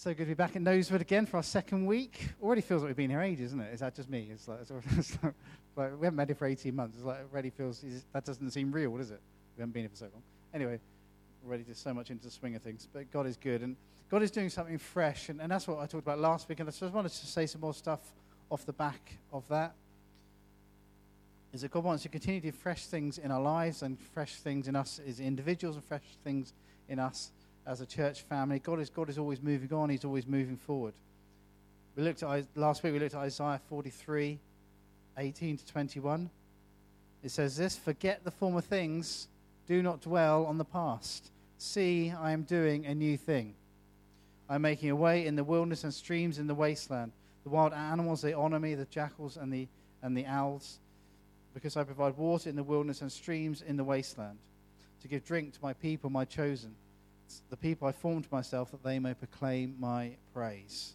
So good to be back at Nosewood again for our second week. Already feels like we've been here ages, isn't it? Is that just me? It's like, it's like, like we haven't been here for 18 months. It's like it already feels that doesn't seem real, does it? We haven't been here for so long. Anyway, already just so much into the swing of things. But God is good, and God is doing something fresh, and, and that's what I talked about last week. And I just wanted to say some more stuff off the back of that. Is that God wants to continue to do fresh things in our lives and fresh things in us as individuals and fresh things in us as a church family. God is, God is always moving on, He's always moving forward. We looked at last week we looked at Isaiah 43, 18 to 21. It says this forget the former things, do not dwell on the past. See, I am doing a new thing. I'm making a way in the wilderness and streams in the wasteland. The wild animals, they honor me, the jackals and the, and the owls, because I provide water in the wilderness and streams in the wasteland, to give drink to my people, my chosen the people I formed myself that they may proclaim my praise.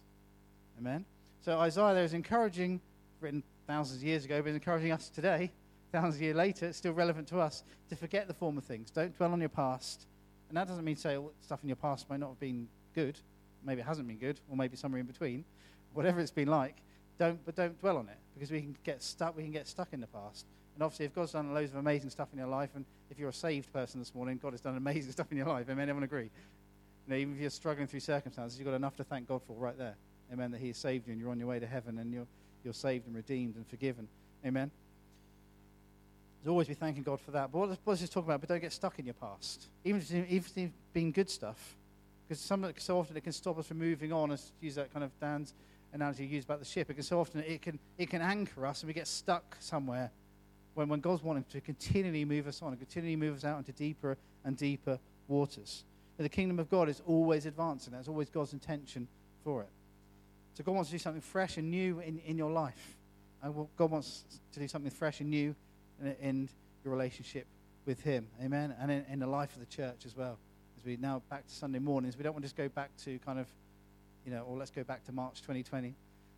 Amen. So Isaiah there is encouraging, written thousands of years ago, but encouraging us today, thousands of years later, it's still relevant to us to forget the former things. Don't dwell on your past. And that doesn't mean say stuff in your past might not have been good. Maybe it hasn't been good, or maybe somewhere in between. Whatever it's been like, don't but don't dwell on it because we can get stuck. We can get stuck in the past. And obviously, if God's done loads of amazing stuff in your life, and if you're a saved person this morning, God has done amazing stuff in your life. Amen. Everyone agree? You know, even if you're struggling through circumstances, you've got enough to thank God for right there. Amen. That He has saved you and you're on your way to heaven and you're, you're saved and redeemed and forgiven. Amen. Always be thanking God for that. But what, does this talk about? But don't get stuck in your past. Even if, even if it's been good stuff. Because so often it can stop us from moving on. As use that kind of Dan's analogy you used about the ship. Can so often it can, it can anchor us and we get stuck somewhere when, when God's wanting to continually move us on and continually move us out into deeper and deeper waters. the kingdom of God is always advancing. That's always God's intention for it. So God wants to do something fresh and new in, in your life. And God wants to do something fresh and new in, in your relationship with Him. Amen. And in, in, the life of the church as well. As we now back to Sunday mornings, we don't want to just go back to kind of, you know, or let's go back to March 2020.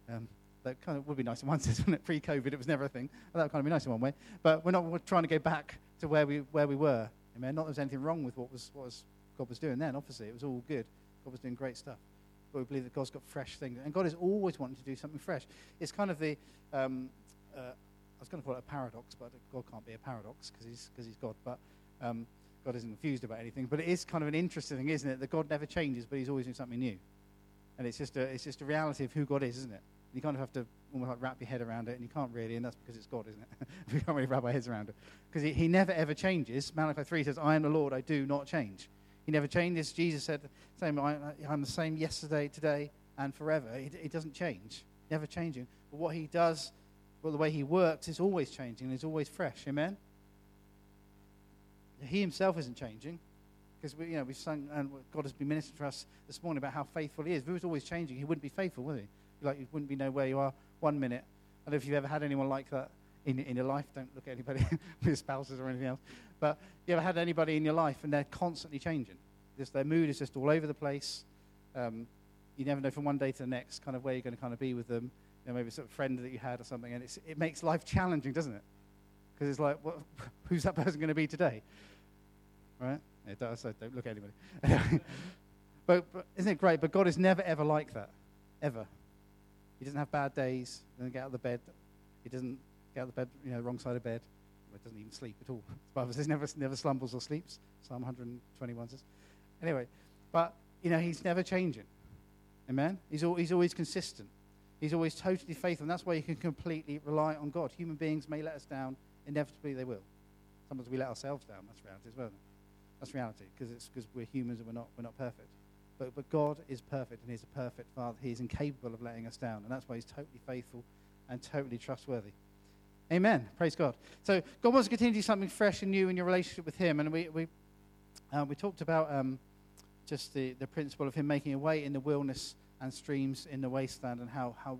Um, that kind of would be nice in one sense, wouldn't it? Pre-COVID, it was never a thing. That would kind of be nice in one way. But we're not we're trying to go back to where we where we were. Amen. Not that there's anything wrong with what was what was God was doing then. Obviously, it was all good. God was doing great stuff. But we believe that God's got fresh things, and God is always wanting to do something fresh. It's kind of the um, uh, I was going to call it a paradox, but God can't be a paradox because he's because he's God. But um, God isn't confused about anything. But it is kind of an interesting thing, isn't it? That God never changes, but He's always doing something new. And it's just a, it's just a reality of who God is, isn't it? You kind of have to almost like wrap your head around it, and you can't really, and that's because it's God, isn't it? we can't really wrap our heads around it. Because he, he never ever changes. Malachi 3 says, I am the Lord, I do not change. He never changes. Jesus said, same, I, am the same yesterday, today, and forever. He, he doesn't change, never changing. But what he does, well, the way he works is always changing, is always fresh. Amen? He himself isn't changing because we, you know, we've sung and God has been ministering to us this morning about how faithful He is. If He was always changing, He wouldn't be faithful, would He? Like you wouldn't be know where you are one minute. I don't know if you've ever had anyone like that in, in your life. Don't look at anybody with spouses or anything else. But you ever had anybody in your life and they're constantly changing? Just their mood is just all over the place. Um, you never know from one day to the next kind of where you're going to kind of be with them. You know, maybe a sort of friend that you had or something. And it makes life challenging, doesn't it? Because it's like, what, who's that person going to be today? Right? It does. So don't look at anybody. but, but isn't it great? But God is never, ever like that. Ever. He doesn't have bad days. Doesn't get out of the bed. He doesn't get out of the bed, you know, wrong side of bed. He doesn't even sleep at all. The Bible says never, never slumbers or sleeps. Psalm 121 says. Anyway, but, you know, he's never changing. Amen? He's, he's always consistent. He's always totally faithful. And that's why you can completely rely on God. Human beings may let us down. Inevitably, they will. Sometimes we let ourselves down. That's reality as well. That's reality because it's because we're humans and we're not, we're not perfect. But, but God is perfect and He's a perfect Father. He's incapable of letting us down. And that's why He's totally faithful and totally trustworthy. Amen. Praise God. So God wants to continue to do something fresh and new in your relationship with Him. And we, we, uh, we talked about um, just the, the principle of Him making a way in the wilderness and streams in the wasteland and how, how,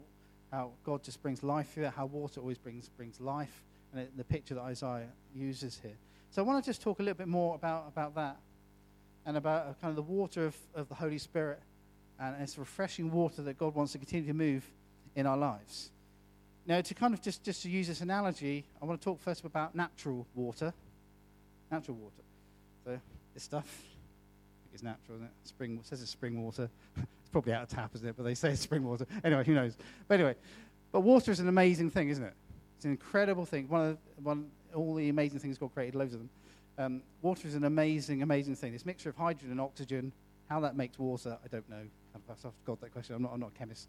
how God just brings life through that, how water always brings, brings life. And it, the picture that Isaiah uses here. So I want to just talk a little bit more about, about that and about uh, kind of the water of, of the Holy Spirit. And it's refreshing water that God wants to continue to move in our lives. Now, to kind of just, just to use this analogy, I want to talk first about natural water. Natural water. So, this stuff is natural, isn't it? Spring, it says it's spring water. It's probably out of tap, isn't it? But they say it's spring water. Anyway, who knows? But anyway, but water is an amazing thing, isn't it? It's an incredible thing. One of one, all the amazing things God created, loads of them. Um, water is an amazing, amazing thing. This mixture of hydrogen and oxygen, how that makes water, I don't know. I've got that question. I'm not, I'm not a chemist.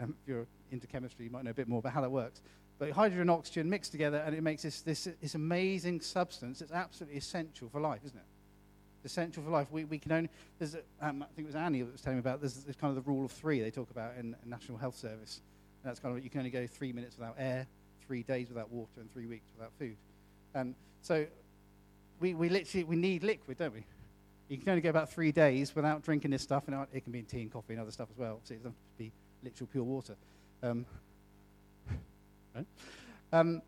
Um, if you're into chemistry, you might know a bit more about how that works. But hydrogen and oxygen mixed together, and it makes this, this, this amazing substance that's absolutely essential for life, isn't it? essential for life. We, we can only, there's a, um, I think it was Annie that was telling me about, there's, there's kind of the rule of three they talk about in, in National Health Service. And that's kind of, you can only go three minutes without air, three days without water, and three weeks without food. And so we, we literally, we need liquid, don't we? You can only go about three days without drinking this stuff, and it can be in tea and coffee and other stuff as well. So it doesn't be literal pure water. Um, right? um,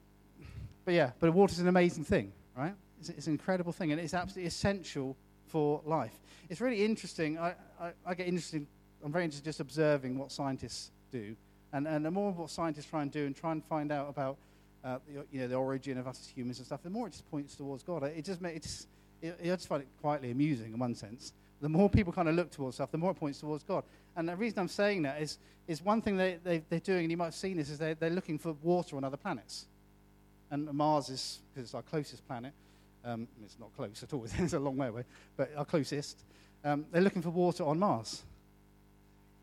but yeah, but water's an amazing thing, right? It's, it's, an incredible thing, and it's absolutely essential for life. It's really interesting. I, I, I, get interested. I'm very interested in just observing what scientists do, and, and the more what scientists try and do and try and find out about uh, you know, the origin of us as humans and stuff, the more it just points towards God. It just makes, it, I just find it quietly amusing in one sense. The more people kind of look towards stuff, the more it points towards God. And the reason I'm saying that is, is one thing they, they, they're doing, and you might have seen this, is they're, they're looking for water on other planets. And Mars is, because it's our closest planet, um, it's not close at all, it's a long way away, but our closest. Um, they're looking for water on Mars.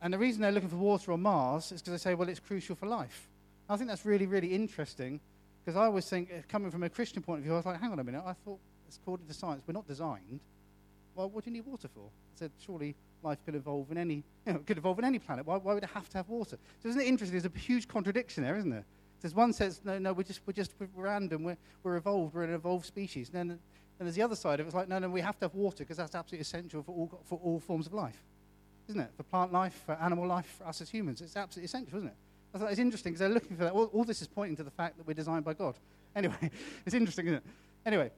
And the reason they're looking for water on Mars is because they say, well, it's crucial for life. I think that's really, really interesting because I always think, uh, coming from a Christian point of view, I was like, hang on a minute, I thought, it's according to science, we're not designed. Well, what do you need water for? I said, surely life could evolve in any, you know, could evolve in any planet. Why, why would it have to have water? So isn't it interesting? There's a huge contradiction there, isn't there? There's one says, no, no, we're just, we're just we're random, we're, we're evolved, we're an evolved species. And then, then there's the other side of it, it's like, no, no, we have to have water because that's absolutely essential for all, for all forms of life. Isn't it? For plant life, for animal life, for us as humans. It's absolutely essential, isn't it? Thought it's interesting because they're looking for that. All, all this is pointing to the fact that we're designed by God. Anyway, it's interesting, isn't it? Anyway,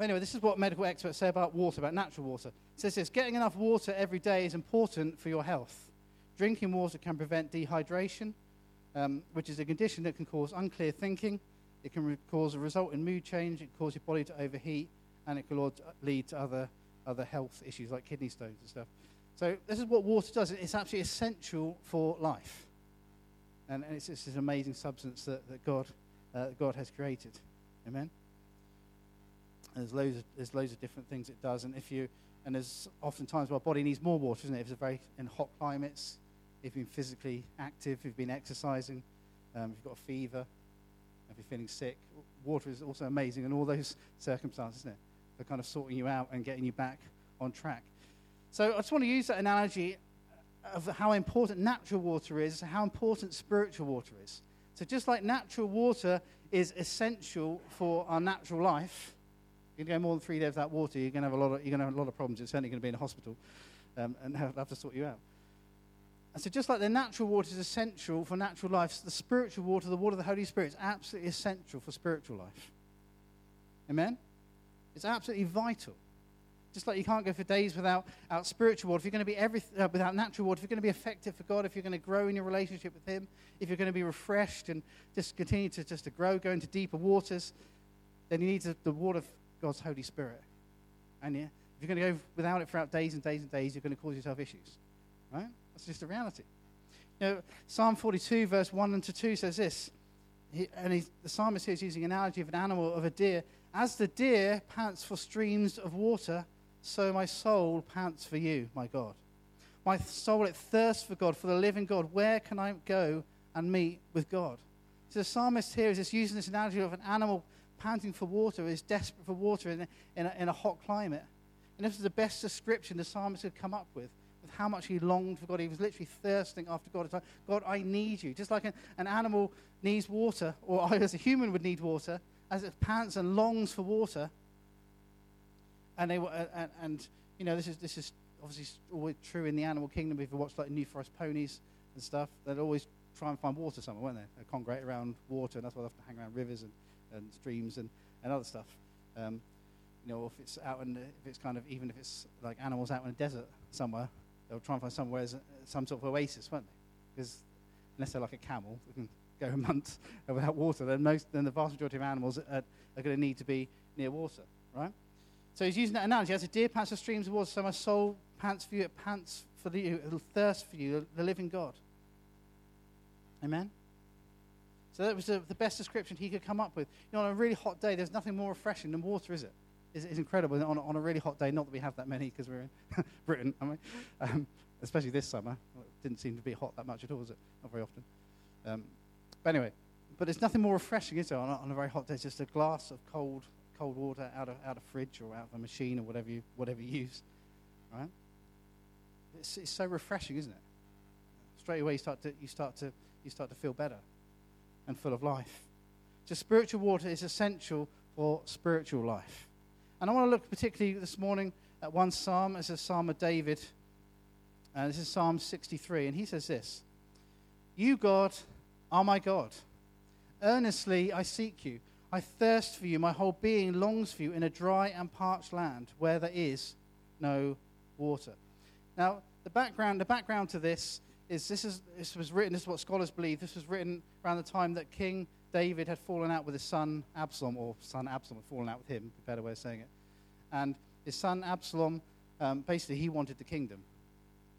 anyway, this is what medical experts say about water, about natural water. It says this getting enough water every day is important for your health. Drinking water can prevent dehydration, um, which is a condition that can cause unclear thinking. It can re- cause a result in mood change. It can cause your body to overheat, and it can lead to other, other health issues like kidney stones and stuff. So this is what water does. It's absolutely essential for life. And, and it's, this amazing substance that, that God, uh, God has created. Amen? there's loads, of, there's loads of different things it does. And if you, and there's oftentimes our body needs more water, isn't it? If it's very in hot climates, if you've been physically active, if you've been exercising, um, if you've got a fever, if you're feeling sick, water is also amazing in all those circumstances, isn't it? For kind of sorting you out and getting you back on track. So I just want to use that analogy of how important natural water is, how important spiritual water is. So just like natural water is essential for our natural life, to go more than three days without water, you're going to have a lot of, you're going to have a lot of problems. You're certainly going to be in a hospital um, and have, have to sort you out. And so, just like the natural water is essential for natural life, the spiritual water, the water of the Holy Spirit, is absolutely essential for spiritual life. Amen? It's absolutely vital. Just like you can't go for days without, without spiritual water, if you're going to be every, uh, without natural water, if you're going to be effective for God, if you're going to grow in your relationship with Him, if you're going to be refreshed and just continue to just to grow, go into deeper waters, then you need the, the water of God's Holy Spirit. And yeah, if you're going to go without it throughout days and days and days, you're going to cause yourself issues. Right? That's just a reality. You know, Psalm 42, verse 1 and 2 says this. He, and he, the psalmist here is using an analogy of an animal, of a deer. As the deer pants for streams of water, so my soul pants for you, my God. My soul, it thirsts for God, for the living God. Where can I go and meet with God? So the psalmist here is just using this analogy of an animal panting for water, is desperate for water in in a, in a hot climate. And this is the best description the psalmist could come up with with how much he longed for God. He was literally thirsting after God. Like, God, I need you. Just like an, an animal needs water, or as a human would need water, as it pants and longs for water. And, they, uh, and, and you know, this is, this is obviously always true in the animal kingdom. If you watch like New Forest ponies and stuff, they'd always try and find water somewhere, won't they? They congregate around water, and that's why they have to hang around rivers and, and streams and, and other stuff. Um, you know, if it's out the, if it's kind of, even if it's like animals out in a desert somewhere, they'll try and find somewhere, some sort of oasis, won't they? Because unless they're like a camel, they can go a month without water, then, most, then the vast majority of animals are, are going to need to be near water, right? So he's using that analogy. As a deer pants for streams of water, so my soul pants for you, it pants for you, who'll thirst for you, the living God. Amen? So that was the, the best description he could come up with. You know, on a really hot day, there's nothing more refreshing than water, is it? It's, it's incredible. On, on a really hot day, not that we have that many because we're in Britain, I mean, um, especially this summer. It didn't seem to be hot that much at all, was it? Not very often. Um, but anyway, but there's nothing more refreshing, is there, on a, on a very hot day? It's just a glass of cold, cold water out of out of fridge or out of a machine or whatever you whatever you use, right? It's, it's so refreshing, isn't it? Straight away, you start to you start to you start to feel better and full of life. So spiritual water is essential for spiritual life. And I want to look particularly this morning at one psalm. It's a psalm of David. Uh, this is Psalm 63. And he says this You, God, are my God. Earnestly I seek you. I thirst for you. My whole being longs for you in a dry and parched land where there is no water. Now, the background, the background to this is this, is this was written, this is what scholars believe, this was written around the time that King David had fallen out with his son Absalom, or son Absalom had fallen out with him, a better way of saying it. And his son Absalom, um, basically, he wanted the kingdom.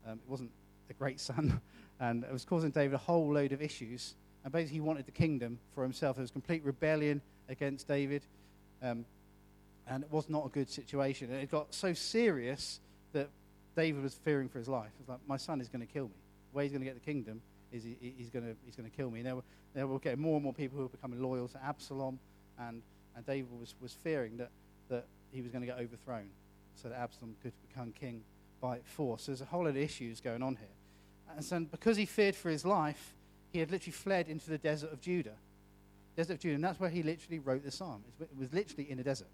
Um, it wasn't a great son, and it was causing David a whole load of issues. And basically, he wanted the kingdom for himself. It was complete rebellion against David, um, and it was not a good situation. And it got so serious that David was fearing for his life. It was like, my son is going to kill me. The way he's going to get the kingdom is he, he's going to he's going to kill me. And there were, there were getting more and more people who were becoming loyal to Absalom, and, and David was, was fearing that, that he was going to get overthrown, so that Absalom could become king by force. There's a whole lot of issues going on here. And so because he feared for his life, he had literally fled into the desert of Judah. Desert of Judah, and that's where he literally wrote the psalm. It was literally in a desert.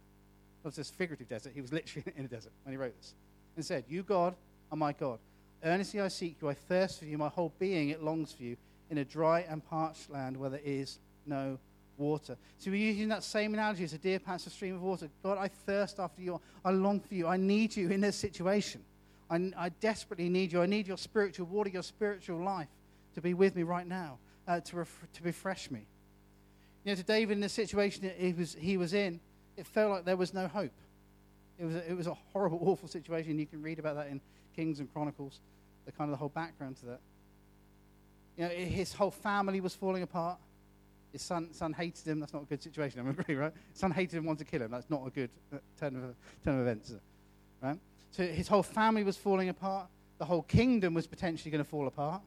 Not this figurative desert, he was literally in a desert when he wrote this. And said, You, God, are my God. Earnestly I seek you. I thirst for you. My whole being, it longs for you in a dry and parched land where there is no water. So we're using that same analogy as a deer pants a stream of water. God, I thirst after you. I long for you. I need you in this situation. I, I desperately need you. I need your spiritual water, your spiritual life to be with me right now, uh, to, ref- to refresh me. You know, to David in the situation he was, he was in, it felt like there was no hope. It was, a, it was a horrible, awful situation. You can read about that in Kings and Chronicles, the kind of the whole background to that. You know, his whole family was falling apart. His son, son hated him. That's not a good situation. I'm agree, right? Son hated him, wanted to kill him. That's not a good uh, turn of, turn of events, right? So his whole family was falling apart. The whole kingdom was potentially going to fall apart.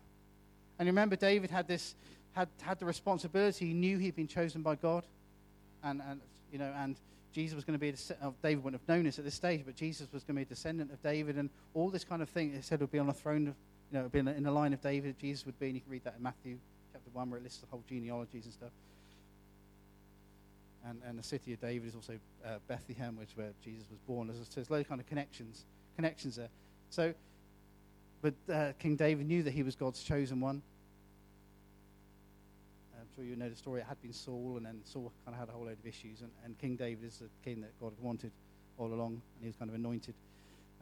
And you remember, David had this, had, had the responsibility. He knew he'd been chosen by God, and, and you know, and Jesus was going to be a oh, David wouldn't have known this at this stage, but Jesus was going to be a descendant of David, and all this kind of thing. It said would be on a throne of, you know, be in the, in the line of David. Jesus would be, and you can read that in Matthew chapter one, where it lists the whole genealogies and stuff. And, and the city of David is also uh, Bethlehem, which where Jesus was born. There's, there's loads of kind of connections, connections there. So, but uh, King David knew that he was God's chosen one sure you know the story. It had been Saul, and then Saul kind of had a whole load of issues. And, and King David is the king that God had wanted all along, and he was kind of anointed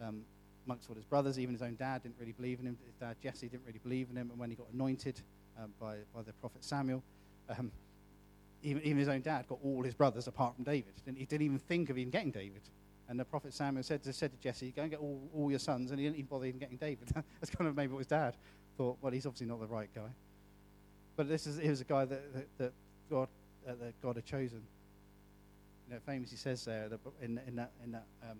um, amongst all his brothers. Even his own dad didn't really believe in him. His dad Jesse didn't really believe in him. And when he got anointed um, by, by the prophet Samuel, um, even, even his own dad got all his brothers apart from David. He didn't even think of even getting David. And the prophet Samuel said to, said to Jesse, Go and get all, all your sons. And he didn't even bother even getting David. That's kind of maybe what his dad thought. Well, he's obviously not the right guy. But this is, he was a guy that, that, that God, uh, that God had chosen. You know, famously says there in, in that, in that um,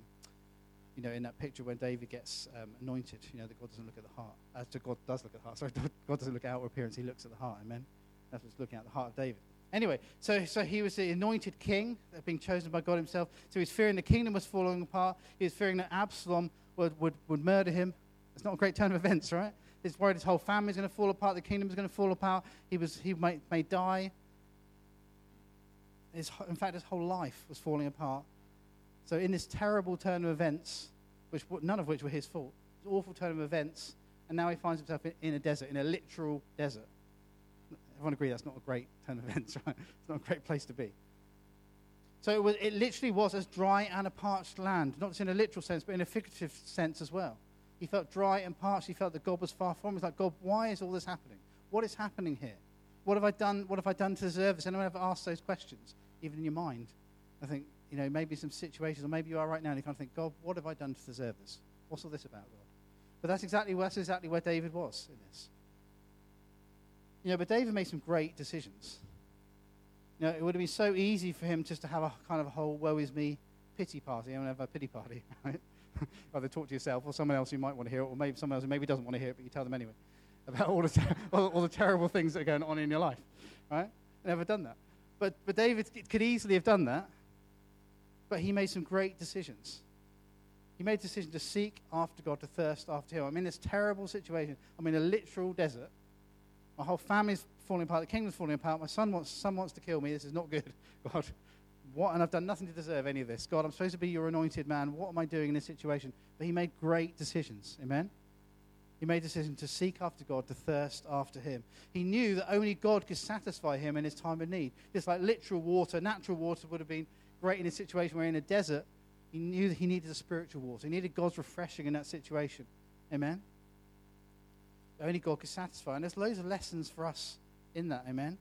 you know, in that picture when David gets um, anointed, you know, that God doesn't look at the heart. As to God does look at the heart. Sorry, God doesn't look at outward appearance, he looks at the heart. Amen. That's what's looking at the heart of David. Anyway, so, so he was the anointed king, being chosen by God himself. So he was fearing the kingdom was falling apart. He was fearing that Absalom would, would, would murder him. It's not a great turn of events, right? He's worried his whole family is going to fall apart, the kingdom is going to fall apart. He, was, he may, may die. His, in fact, his whole life was falling apart. So, in this terrible turn of events, which none of which were his fault, this awful turn of events, and now he finds himself in, in a desert, in a literal desert. Everyone agree that's not a great turn of events, right? It's not a great place to be. So it, was, it literally was as dry and a parched land, not just in a literal sense, but in a figurative sense as well. He felt dry and parched. He felt that God was far from him. He's like, God, why is all this happening? What is happening here? What have I done? What have I done to deserve this? Anyone ever asked those questions, even in your mind? I think, you know, maybe some situations, or maybe you are right now, and you kind of think, God, what have I done to deserve this? What's all this about, God? But that's exactly, that's exactly where David was in this. You know, but David made some great decisions. You know, it would have been so easy for him just to have a kind of a whole woe is me pity party. To have a pity party, right? Either talk to yourself or someone else who might want to hear it, or maybe someone else who maybe doesn't want to hear it, but you tell them anyway about all the, ter- all, the terrible things that are going on in your life, right? Never done that. But, but David could easily have done that, but he made some great decisions. He made a decision to seek after God, to thirst after Him. I'm in this terrible situation. I'm in a literal desert. My whole family's falling apart. The kingdom's falling apart. My son wants, son wants to kill me. This is not good. God, what? And I've done nothing to deserve any of this. God, I'm supposed to be your anointed man. What am I doing in this situation? But he made great decisions. Amen? He made a decision to seek after God, to thirst after Him. He knew that only God could satisfy him in his time of need. Just like literal water, natural water would have been great in a situation where in a desert, he knew that he needed a spiritual water. He needed God's refreshing in that situation. Amen? Only God could satisfy. And there's loads of lessons for us in that. Amen?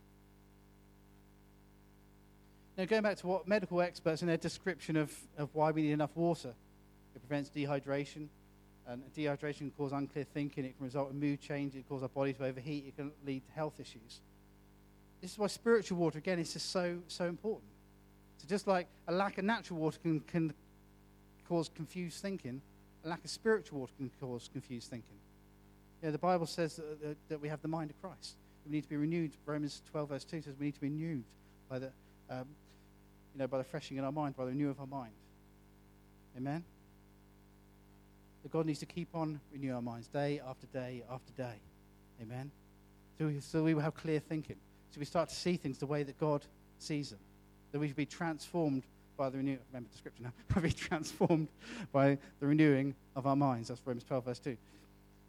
Now, going back to what medical experts in their description of, of why we need enough water, it prevents dehydration. And dehydration can cause unclear thinking. It can result in mood change. It can cause our body to overheat. It can lead to health issues. This is why spiritual water, again, is just so, so important. So just like a lack of natural water can, can cause confused thinking. A lack of spiritual water can cause confused thinking. Yeah, the Bible says that, that, that, we have the mind of Christ. We need to be renewed. Romans 12, verse 2 says we need to be renewed by the, um, you know, by the freshing in our mind, by the renewal of our mind. Amen? That God needs to keep on renewing our minds day after day after day. Amen? So we, so we will have clear thinking. So we start to see things the way that God sees them. That we should be transformed by the renewing, remember the scripture now, be transformed by the renewing of our minds. That's Romans 12, verse 2.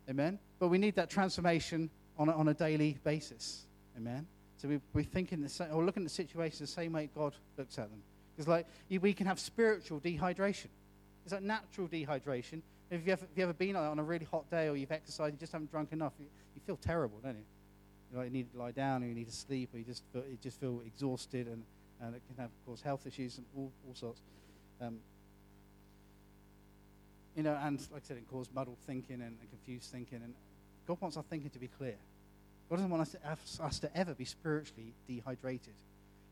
Amen? But we need that transformation on a, on a daily basis. Amen? So we, we think in the same, or looking at the situation the same way God looks at them. Because like we can have spiritual dehydration. It's like natural dehydration. If you, ever, you ever been on a really hot day or you've exercised, you just haven't drunk enough, you, you feel terrible, don't you? You, know, you need to lie down, or you need to sleep, or you just feel, you just feel exhausted and and it can have, of course, health issues and all, all sorts. Um, you know, and like I said, it can cause muddled thinking and, and, confused thinking. And God wants our thinking to be clear. God doesn't want us to, us to ever be spiritually dehydrated.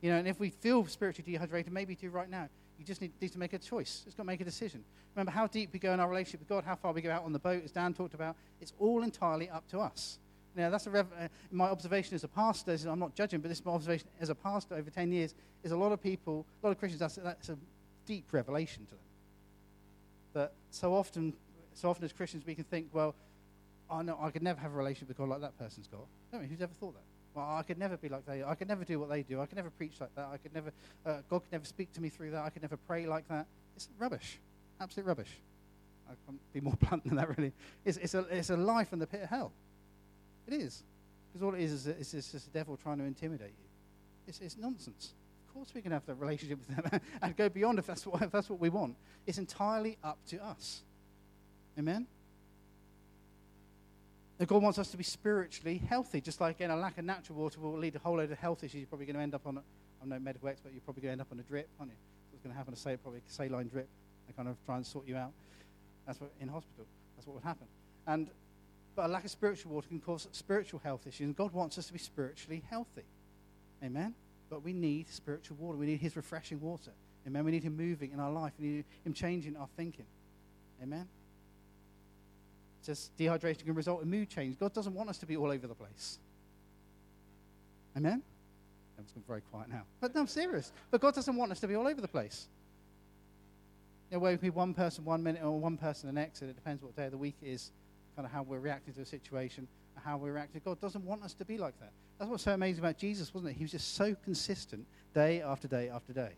You know, and if we feel spiritually dehydrated, maybe do right now. You just need, need to make a choice. Just got to make a decision. Remember how deep we go in our relationship with God, how far we go out on the boat, as Dan talked about. It's all entirely up to us. Now, that's a rev- uh, my observation as a pastor. I'm not judging, but this is my observation as a pastor over 10 years. Is a lot of people, a lot of Christians, that's, that's a deep revelation to them. That so often, so often as Christians, we can think, well, I know I could never have a relationship with God like that person's got. I mean, who's ever thought that? Well, I could never be like they. I could never do what they do. I could never preach like that. I could never. Uh, God could never speak to me through that. I could never pray like that. It's rubbish, absolute rubbish. I can't be more blunt than that. Really, it's, it's a it's a life in the pit of hell. It is. Because all it is is, is, is just the devil trying to intimidate you. It's, it's nonsense. Of course, we can have the relationship with them and go beyond if that's, what, if that's what we want. It's entirely up to us. Amen? And God wants us to be spiritually healthy, just like again, a lack of natural water will lead a whole load of health issues. You're probably going to end up on, a, I'm no medical expert, you're probably going to end up on a drip, aren't you? What's going to happen to say probably a saline drip. They kind of try and sort you out. That's what in hospital. That's what would happen. And but a lack of spiritual water can cause spiritual health issues. And God wants us to be spiritually healthy. Amen? But we need spiritual water. We need His refreshing water. Amen? We need Him moving in our life. We need Him changing our thinking. Amen? Just dehydration can result in mood change. God doesn't want us to be all over the place. Amen? Just going very quiet now. But no, I'm serious. But God doesn't want us to be all over the place. You know, where we be one person one minute or one person the next, and it depends what day of the week it is kind of how we're reacting to a situation, and how we're reacting. God doesn't want us to be like that. That's what's so amazing about Jesus, wasn't it? He was just so consistent day after day after day.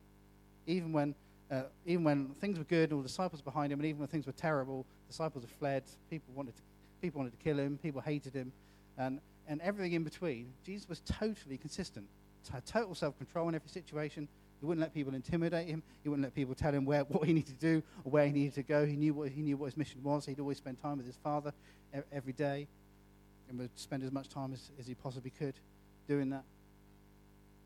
Even when, uh, even when things were good, and all the disciples behind him, and even when things were terrible, disciples have fled. People wanted to, people wanted to kill him. People hated him, and and everything in between. Jesus was totally consistent. Had total self-control in every situation. He wouldn't let people intimidate him. He wouldn't let people tell him where, what he needed to do or where he needed to go. He knew what, he knew what his mission was. He'd always spend time with his father every day and would spend as much time as, as he possibly could doing that.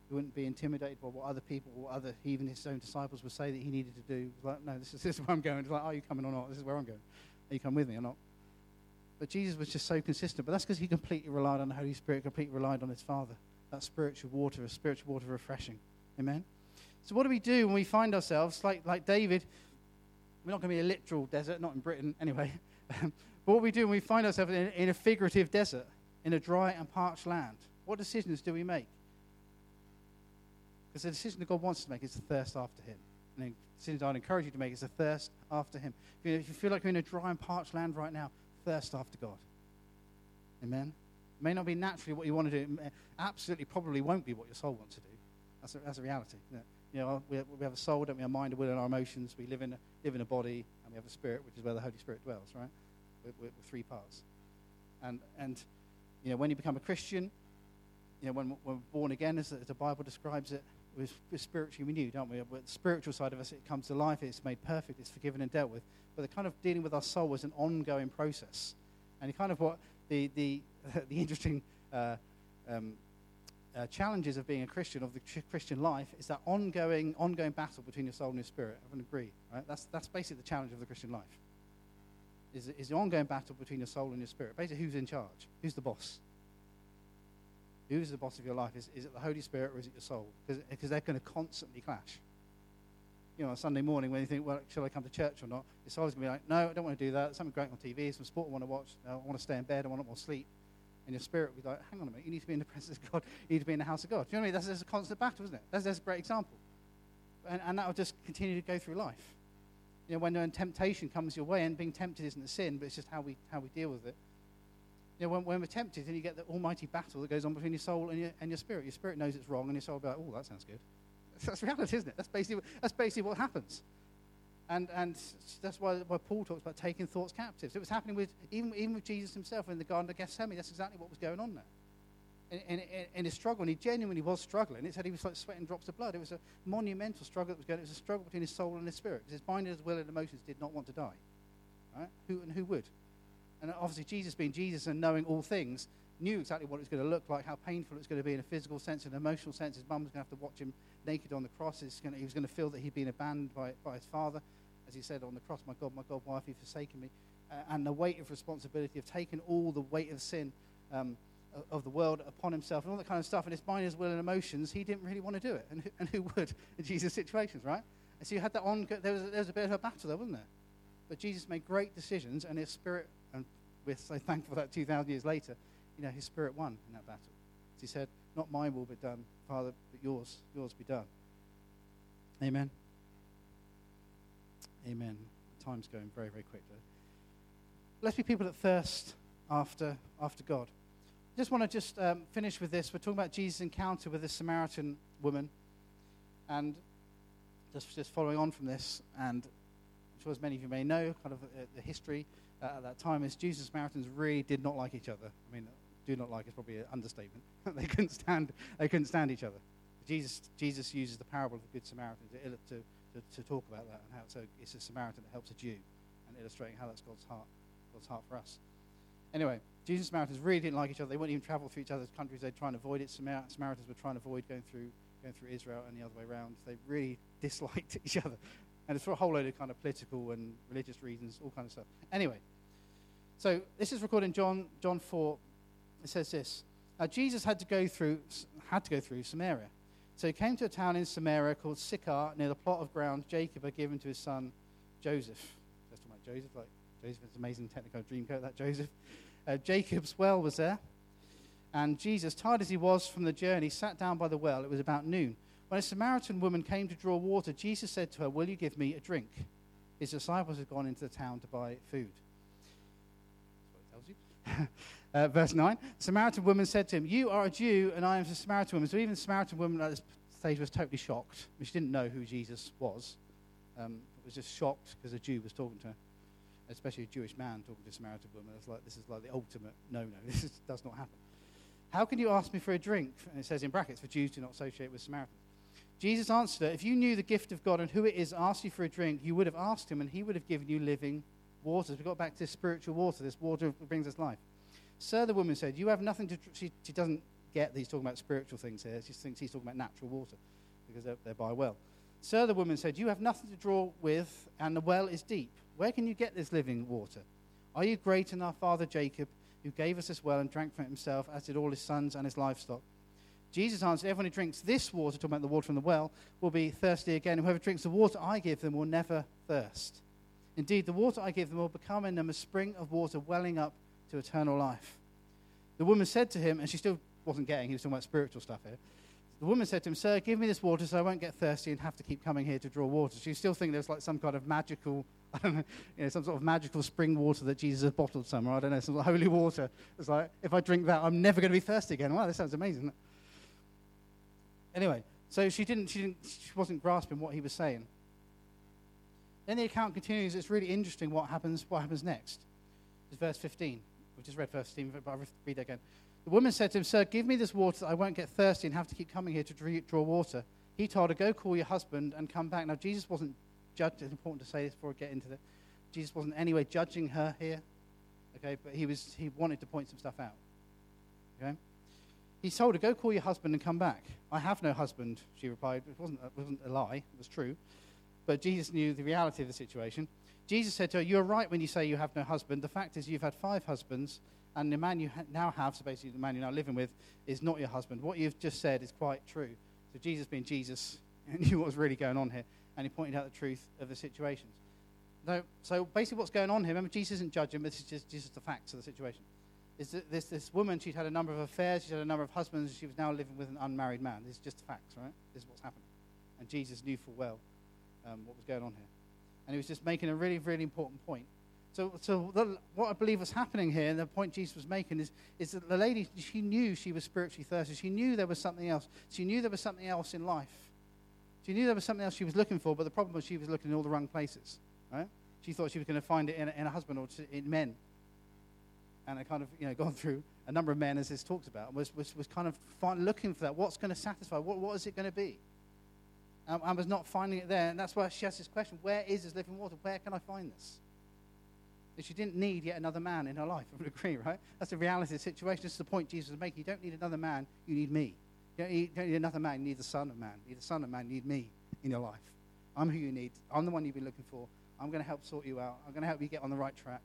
He wouldn't be intimidated by what other people or other, even his own disciples would say that he needed to do. Like, no, this is, this is where I'm going. Like, are you coming or not? This is where I'm going. Are you coming with me or not? But Jesus was just so consistent. But that's because he completely relied on the Holy Spirit, completely relied on his Father. That spiritual water, a spiritual water refreshing. Amen? So, what do we do when we find ourselves, like, like David? We're not going to be a literal desert, not in Britain anyway. but what we do when we find ourselves in, in a figurative desert, in a dry and parched land, what decisions do we make? Because the decision that God wants to make is to thirst after Him. And decision I'd encourage you to make is a thirst after Him. If you, if you feel like you're in a dry and parched land right now, thirst after God. Amen? It may not be naturally what you want to do. It absolutely probably won't be what your soul wants to do. That's a, that's a reality. You know, we, we have a soul, don't we? Have a mind, a will, and our emotions. We live in a, live in a body, and we have a spirit, which is where the Holy Spirit dwells, right? With, with, with three parts. And, and, you know, when you become a Christian, you know, when, when we're born again, as the Bible describes it, we're, spiritually renewed, aren't we? But the spiritual side of us, it comes to life, it's made perfect, it's forgiven and dealt with. But the kind of dealing with our soul was an ongoing process. And kind of what the, the, the interesting uh, um, uh, challenges of being a Christian, of the Christian life, is that ongoing, ongoing battle between your soul and your spirit. Would agree, right? That's, that's basically the challenge of the Christian life. Is, is the ongoing battle between your soul and your spirit. Basically, who's in charge? Who's the boss? Who's the boss of your life? Is, is it the Holy Spirit or is it your soul? Because they're going to constantly clash. You know, on Sunday morning when you think, well, shall I come to church or not? Your soul's going to be like, no, I don't want to do that. Something great on TV, some sport I want to watch. No, I want to stay in bed. I want more sleep. And your spirit will be like, hang on a minute, you need to be in the presence of God. You need to be in the house of God. Do you know what I mean? That's, that's a constant battle, isn't it? That's, that's a great example. And, and that will just continue to go through life. You know, when, when temptation comes your way, and being tempted isn't a sin, but it's just how we, how we deal with it. Know, when, when we're tempted, then you get the almighty battle that goes on between your soul and your, and your spirit. Your spirit knows it's wrong, and your soul will be like, oh, that sounds good. That's reality, isn't it? That's basically, that's basically what happens. And, and that's why, why Paul talks about taking thoughts captive. It was happening with, even, even with Jesus himself in the Garden of Gethsemane. That's exactly what was going on there. In, in, in his struggle, and he genuinely was struggling. It said he was like sweating drops of blood. It was a monumental struggle that was going It was a struggle between his soul and his spirit. Because his mind his will and emotions did not want to die. Right? Who, and who would? And obviously, Jesus being Jesus and knowing all things, knew exactly what it was going to look like, how painful it was going to be in a physical sense, in an emotional sense. His mum was going to have to watch him naked on the cross. To, he was going to feel that he'd been abandoned by, by his father. As he said on the cross, My God, my God, why have you forsaken me? Uh, and the weight of responsibility of taking all the weight of sin um, of the world upon himself and all that kind of stuff. And his mind, his will, and emotions, he didn't really want to do it. And, and who would in Jesus' situations, right? And so you had that on, there was, there was a bit of a battle there, wasn't there? But Jesus made great decisions, and his spirit we're so thankful that 2,000 years later, you know, his spirit won in that battle. As he said, not mine will be done, Father, but yours, yours be done. Amen. Amen. Time's going very, very quickly. Let's be people that thirst after, after God. I just want to just um, finish with this. We're talking about Jesus' encounter with this Samaritan woman. And just, just following on from this, and I'm sure as many of you may know, kind of uh, the history at that time is and Samaritans really did not like each other. I mean, do not like is probably an understatement. they couldn't stand. They couldn't stand each other. Jesus, Jesus uses the parable of the Good Samaritan to, to, to, to talk about that and how it's a, it's a Samaritan that helps a Jew, and illustrating how that's God's heart, God's heart for us. Anyway, and Samaritans really didn't like each other. They wouldn't even travel through each other's countries. They'd try and avoid it. Samar- Samaritans were trying to avoid going through going through Israel and the other way around. They really disliked each other, and it's for a whole load of kind of political and religious reasons, all kind of stuff. Anyway, so this is recorded in John, John 4. It says this. Now Jesus had to go through had to go through Samaria. So he came to a town in Samaria called Sychar, near the plot of ground Jacob had given to his son Joseph. Let's talk about Joseph, like Joseph is amazing Technicolor dream coat, that Joseph. Uh, Jacob's well was there. And Jesus, tired as he was from the journey, sat down by the well. It was about noon. When a Samaritan woman came to draw water, Jesus said to her, Will you give me a drink? His disciples had gone into the town to buy food. uh, verse 9 Samaritan woman said to him, You are a Jew, and I am a Samaritan woman. So even the Samaritan woman at this stage was totally shocked. She didn't know who Jesus was. Um, was just shocked because a Jew was talking to her, especially a Jewish man talking to a Samaritan woman. It's like, this is like the ultimate no no. This is, does not happen. How can you ask me for a drink? And it says in brackets, for Jews do not associate with Samaritans. Jesus answered her, If you knew the gift of God and who it is asked you for a drink, you would have asked him, and he would have given you living waters. We got back to this spiritual water. This water brings us life. Sir, the woman said, You have nothing to. Tr-. She, she doesn't get that he's talking about spiritual things here. She thinks he's talking about natural water because they're, they're by a well. Sir, the woman said, You have nothing to draw with, and the well is deep. Where can you get this living water? Are you greater than our father Jacob, who gave us this well and drank from it himself, as did all his sons and his livestock? Jesus answered, Everyone who drinks this water, talking about the water from the well, will be thirsty again. Whoever drinks the water I give them will never thirst. Indeed, the water I give them will become in them a spring of water welling up to eternal life. The woman said to him, and she still wasn't getting, he was talking about spiritual stuff here. The woman said to him, Sir, give me this water so I won't get thirsty and have to keep coming here to draw water. She still thinking there's like some kind of magical, I don't know, you know, some sort of magical spring water that Jesus has bottled somewhere. I don't know, some holy water. It's like, if I drink that, I'm never going to be thirsty again. Wow, this sounds amazing. Anyway, so she didn't, she didn't, she wasn't grasping what he was saying. Then the account continues. It's really interesting what happens, what happens next. It's verse 15. We just read verse 15, but I'll read that again. The woman said to him, Sir, give me this water that I won't get thirsty and have to keep coming here to draw water. He told her, Go call your husband and come back. Now, Jesus wasn't judged. It's important to say this before we get into it. Jesus wasn't anyway judging her here, okay, but he, was, he wanted to point some stuff out. Okay? He told her, Go call your husband and come back. I have no husband, she replied. It wasn't, it wasn't a lie, it was true. But Jesus knew the reality of the situation. Jesus said to her, You're right when you say you have no husband. The fact is, you've had five husbands, and the man you ha- now have, so basically the man you're now living with, is not your husband. What you've just said is quite true. So Jesus, being Jesus, knew what was really going on here, and he pointed out the truth of the situations. So, so basically, what's going on here, remember, Jesus isn't judging, but this is just, just the facts of the situation. Is that this, this woman, she'd had a number of affairs, she'd had a number of husbands, she was now living with an unmarried man. This is just the facts, right? This is what's happening. And Jesus knew full well um, what was going on here. And he was just making a really, really important point. So, so the, what I believe was happening here, and the point Jesus was making, is, is that the lady, she knew she was spiritually thirsty. She knew there was something else. She knew there was something else in life. She knew there was something else she was looking for, but the problem was she was looking in all the wrong places. Right? She thought she was going to find it in a, in a husband or in men. And I kind of, you know, gone through a number of men, as this talked about, was, was, was kind of looking for that. What's going to satisfy? What, what is it going to be? Um, I was not finding it there. And that's why she asked this question Where is this living water? Where can I find this? And she didn't need yet another man in her life. I would agree, right? That's the reality of the situation. This is the point Jesus is making. You don't need another man, you need me. You don't need, don't need another man, you need the Son of Man. You need the Son of Man, you need me in your life. I'm who you need. I'm the one you've been looking for. I'm going to help sort you out. I'm going to help you get on the right track.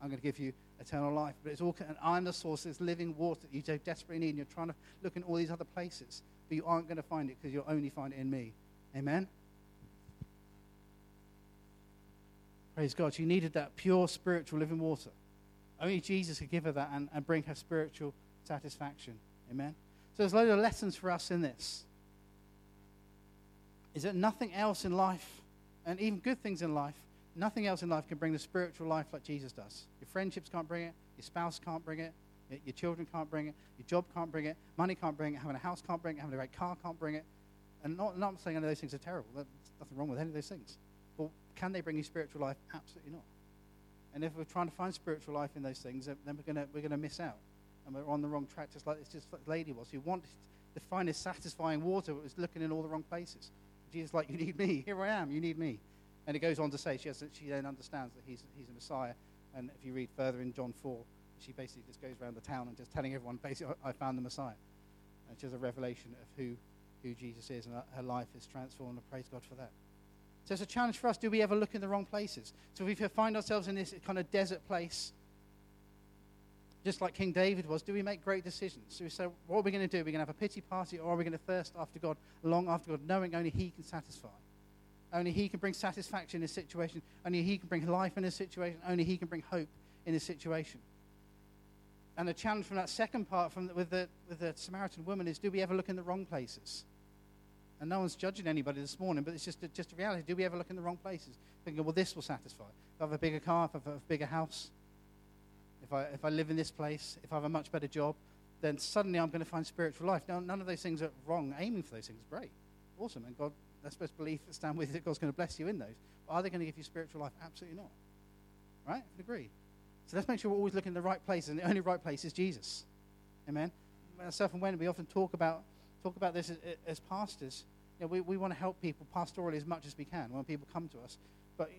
I'm going to give you eternal life. But it's all, and I'm the source, this living water that you so desperately need. And you're trying to look in all these other places, but you aren't going to find it because you'll only find it in me. Amen? Praise God. She needed that pure spiritual living water. Only Jesus could give her that and, and bring her spiritual satisfaction. Amen? So there's a load of lessons for us in this. Is that nothing else in life, and even good things in life, nothing else in life can bring the spiritual life like Jesus does. Your friendships can't bring it, your spouse can't bring it, your children can't bring it, your job can't bring it, money can't bring it, having a house can't bring it, having a great car can't bring it. And not, not saying any of those things are terrible. There's nothing wrong with any of those things. But can they bring you spiritual life? Absolutely not. And if we're trying to find spiritual life in those things, then we're going we're gonna miss out. And we're on the wrong track, just like this just like lady was, who wanted find this satisfying water, but was looking in all the wrong places. Jesus like, you need me. Here I am. You need me. And it goes on to say she, has, she then understands that he's, he's a Messiah. And if you read further in John 4, she basically just goes around the town and just telling everyone, basically, I found the Messiah. And she has a revelation of who who Jesus is, and her life is transformed. And praise God for that. So it's a challenge for us. Do we ever look in the wrong places? So if we find ourselves in this kind of desert place, just like King David was, do we make great decisions? So we say, what are we going to do? Are we going to have a pity party, or are we going to thirst after God, long after God, knowing only He can satisfy? Only He can bring satisfaction in a situation. Only He can bring life in a situation. Only He can bring hope in a situation. And the challenge from that second part from with, the, with the Samaritan woman is do we ever look in the wrong places? And no one's judging anybody this morning, but it's just a, just a reality. Do we ever look in the wrong places? Thinking, well, this will satisfy. If I have a bigger car, if I have a bigger house, if I, if I live in this place, if I have a much better job, then suddenly I'm going to find spiritual life. Now, none of those things are wrong. Aiming for those things is great. Awesome. And God, that's supposed to believe, stand with you, that God's going to bless you in those. But are they going to give you spiritual life? Absolutely not. Right? I agree. So let's make sure we're always looking in the right place, and the only right place is Jesus. Amen. Myself and Wendy, we often talk about talk about this as, as pastors. You know, we, we want to help people pastorally as much as we can when people come to us. But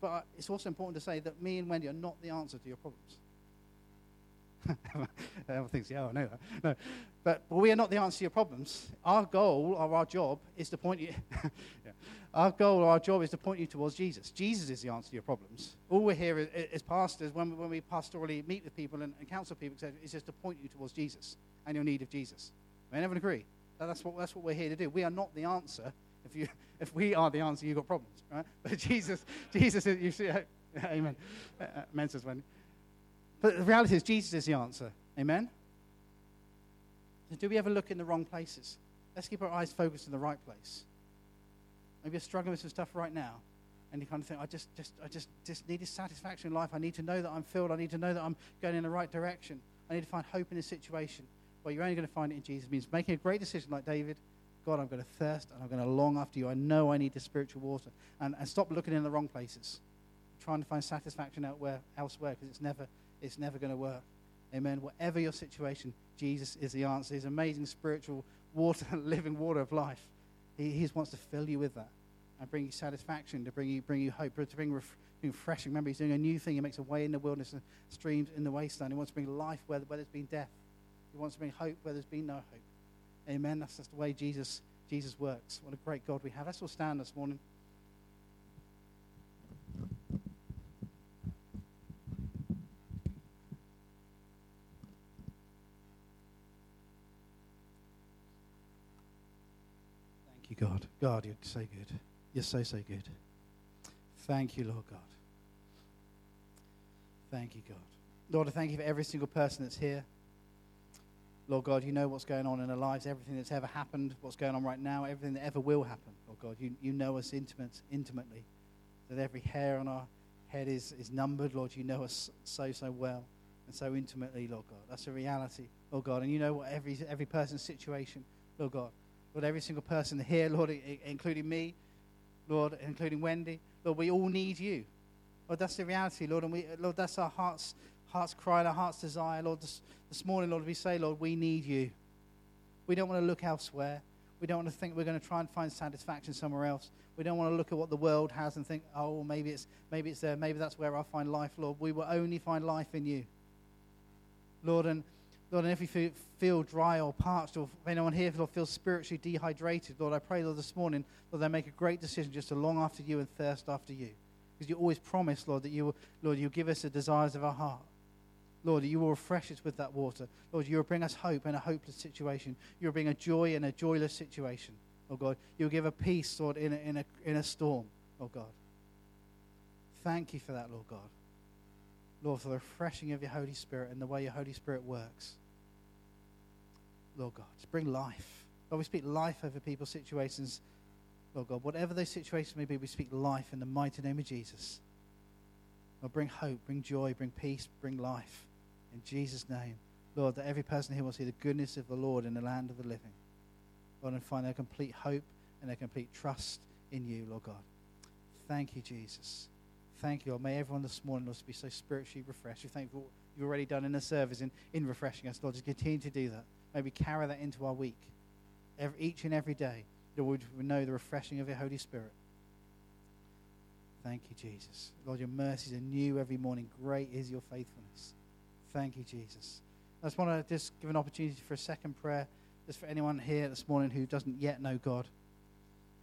but it's also important to say that me and Wendy are not the answer to your problems. Everyone thinks, yeah, I know that. No. But, but we are not the answer to your problems. Our goal or our job is to point you. yeah. our goal, or our job is to point you towards Jesus. Jesus is the answer to your problems. All we're here as pastors, when, when we pastorally meet with people and, and counsel people, is just to point you towards Jesus and your need of Jesus. May everyone agree? That's what, that's what we're here to do. We are not the answer. If, you, if we are the answer, you've got problems, right? But Jesus, Jesus is, you see, amen. Uh, uh, amen says when. But the reality is, Jesus is the answer. Amen? Do we ever look in the wrong places? Let's keep our eyes focused in the right place. Maybe you're struggling with some stuff right now, and you kind of think, I just, just, I just, just need a satisfaction in life. I need to know that I'm filled. I need to know that I'm going in the right direction. I need to find hope in this situation. Well, you're only going to find it in Jesus. It means making a great decision like David. God, I'm going to thirst and I'm going to long after you. I know I need the spiritual water. And, and stop looking in the wrong places. Trying to find satisfaction elsewhere because it's never, it's never going to work. Amen. Whatever your situation, Jesus is the answer. His amazing spiritual water, living water of life. He, he wants to fill you with that and bring you satisfaction, to bring you, bring you hope, to bring ref, refreshing. Remember, he's doing a new thing. He makes a way in the wilderness and streams in the wasteland. He wants to bring life where, where there's been death. He wants to bring hope where there's been no hope. Amen. That's just the way Jesus, Jesus works. What a great God we have. Let's all stand this morning. Thank you, God. God, you're so good. You're so, so good. Thank you, Lord God. Thank you, God. Lord, I thank you for every single person that's here. Lord God, you know what's going on in our lives, everything that's ever happened, what's going on right now, everything that ever will happen. Lord God, you, you know us intimate, intimately. That every hair on our head is, is numbered, Lord. You know us so, so well and so intimately, Lord God. That's a reality, Lord God. And you know what every, every person's situation, Lord God. Lord, every single person here, Lord, including me, Lord, including Wendy, Lord, we all need you. Lord, that's the reality, Lord, and we, Lord, that's our heart's, heart's cry and our heart's desire, Lord. This, this morning, Lord, we say, Lord, we need you. We don't want to look elsewhere. We don't want to think we're going to try and find satisfaction somewhere else. We don't want to look at what the world has and think, oh, maybe it's, maybe it's there. Maybe that's where I'll find life, Lord. We will only find life in you. Lord, and Lord, and if we feel dry or parched, or if anyone here feels spiritually dehydrated, Lord, I pray, Lord, this morning, Lord, they make a great decision just to long after you and thirst after you. Because you always promise, Lord, that you will, Lord, you'll give us the desires of our heart. Lord, you will refresh us with that water. Lord, you will bring us hope in a hopeless situation. You will bring a joy in a joyless situation. Oh God, you'll give a peace, Lord, in a, in a, in a storm. Oh God. Thank you for that, Lord God. Lord, for the refreshing of your Holy Spirit and the way your Holy Spirit works. Lord God. To bring life. Lord, we speak life over people's situations. Lord God, whatever those situations may be, we speak life in the mighty name of Jesus. Lord, bring hope, bring joy, bring peace, bring life. In Jesus' name. Lord, that every person here will see the goodness of the Lord in the land of the living. Lord, and find their complete hope and their complete trust in you, Lord God. Thank you, Jesus. Thank you, Lord. May everyone this morning, Lord, be so spiritually refreshed. We thank you for what you've already done in the service in, in refreshing us, Lord. Just continue to do that. May we carry that into our week, every, each and every day, that we know the refreshing of your Holy Spirit. Thank you, Jesus. Lord, your mercies are new every morning. Great is your faithfulness. Thank you, Jesus. I just want to just give an opportunity for a second prayer, just for anyone here this morning who doesn't yet know God,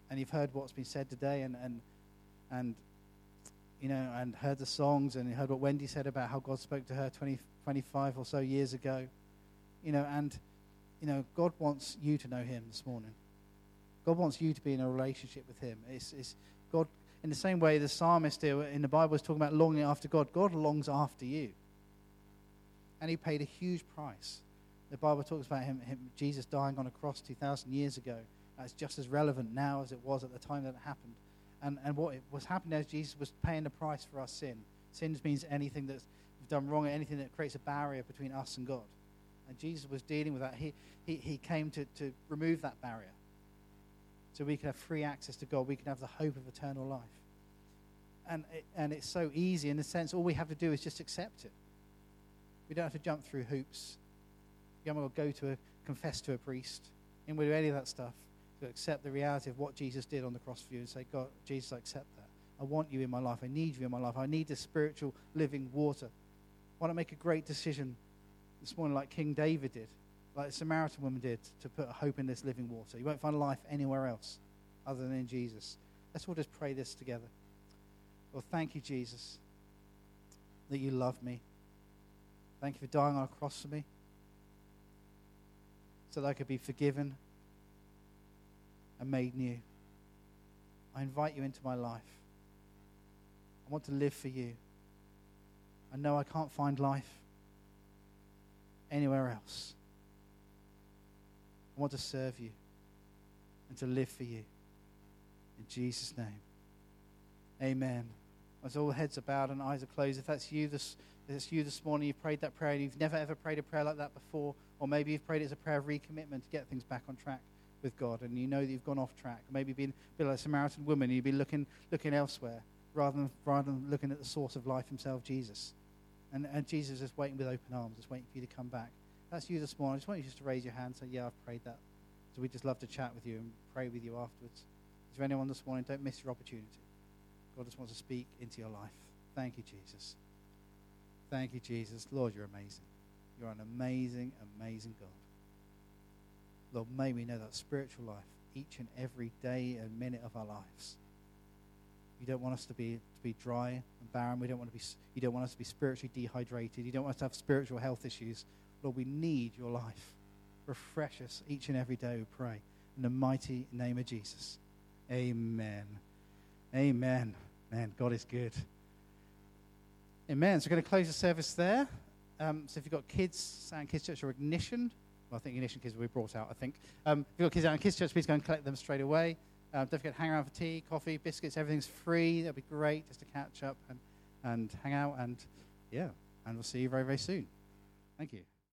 and you've heard what's been said today, and and and you know, and heard the songs, and heard what Wendy said about how God spoke to her 20, 25 or so years ago, you know, and you know, God wants you to know Him this morning. God wants you to be in a relationship with Him. It's, it's God, in the same way the psalmist here in the Bible is talking about longing after God, God longs after you. And He paid a huge price. The Bible talks about him, him Jesus dying on a cross 2,000 years ago. That's just as relevant now as it was at the time that it happened. And, and what was happening as Jesus was paying the price for our sin. Sins means anything that's done wrong, or anything that creates a barrier between us and God. And Jesus was dealing with that. He, he, he came to, to remove that barrier so we can have free access to God. We can have the hope of eternal life. And, it, and it's so easy in the sense all we have to do is just accept it. We don't have to jump through hoops. You haven't got to go to a, confess to a priest. And we do any of that stuff to accept the reality of what Jesus did on the cross for you and say, God, Jesus, I accept that. I want you in my life. I need you in my life. I need the spiritual living water. I want to make a great decision this morning, like King David did, like the Samaritan woman did, to put hope in this living water. You won't find life anywhere else other than in Jesus. Let's all just pray this together. Well, thank you, Jesus, that you love me. Thank you for dying on a cross for me so that I could be forgiven and made new. I invite you into my life. I want to live for you. I know I can't find life anywhere else. I want to serve you and to live for you. In Jesus' name. Amen. As all heads are bowed and eyes are closed, if that's you this, that's you this morning, you've prayed that prayer and you've never ever prayed a prayer like that before, or maybe you've prayed it as a prayer of recommitment to get things back on track with God, and you know that you've gone off track. Maybe been a bit like a Samaritan woman, you've been looking, looking elsewhere rather than, rather than looking at the source of life himself, Jesus. And, and Jesus is waiting with open arms, just waiting for you to come back. That's you this morning. I just want you just to raise your hand and say, Yeah, I've prayed that. So we'd just love to chat with you and pray with you afterwards. Is there anyone this morning? Don't miss your opportunity. God just wants to speak into your life. Thank you, Jesus. Thank you, Jesus. Lord, you're amazing. You're an amazing, amazing God. Lord, may we know that spiritual life each and every day and minute of our lives. You don't want us to be to be dry and barren. We don't want to be. You don't want us to be spiritually dehydrated. You don't want us to have spiritual health issues. Lord, we need your life. Refresh us each and every day. We pray in the mighty name of Jesus. Amen. Amen. Man, God is good. Amen. So we're going to close the service there. Um, so if you've got kids, Sound Kids Church or Ignition, well, I think Ignition kids will be brought out, I think. Um, if you've got kids out in Kids Church, please go and collect them straight away. Uh, don't forget to hang around for tea, coffee, biscuits, everything's free. That'll be great just to catch up and, and hang out. And yeah, and we'll see you very, very soon. Thank you.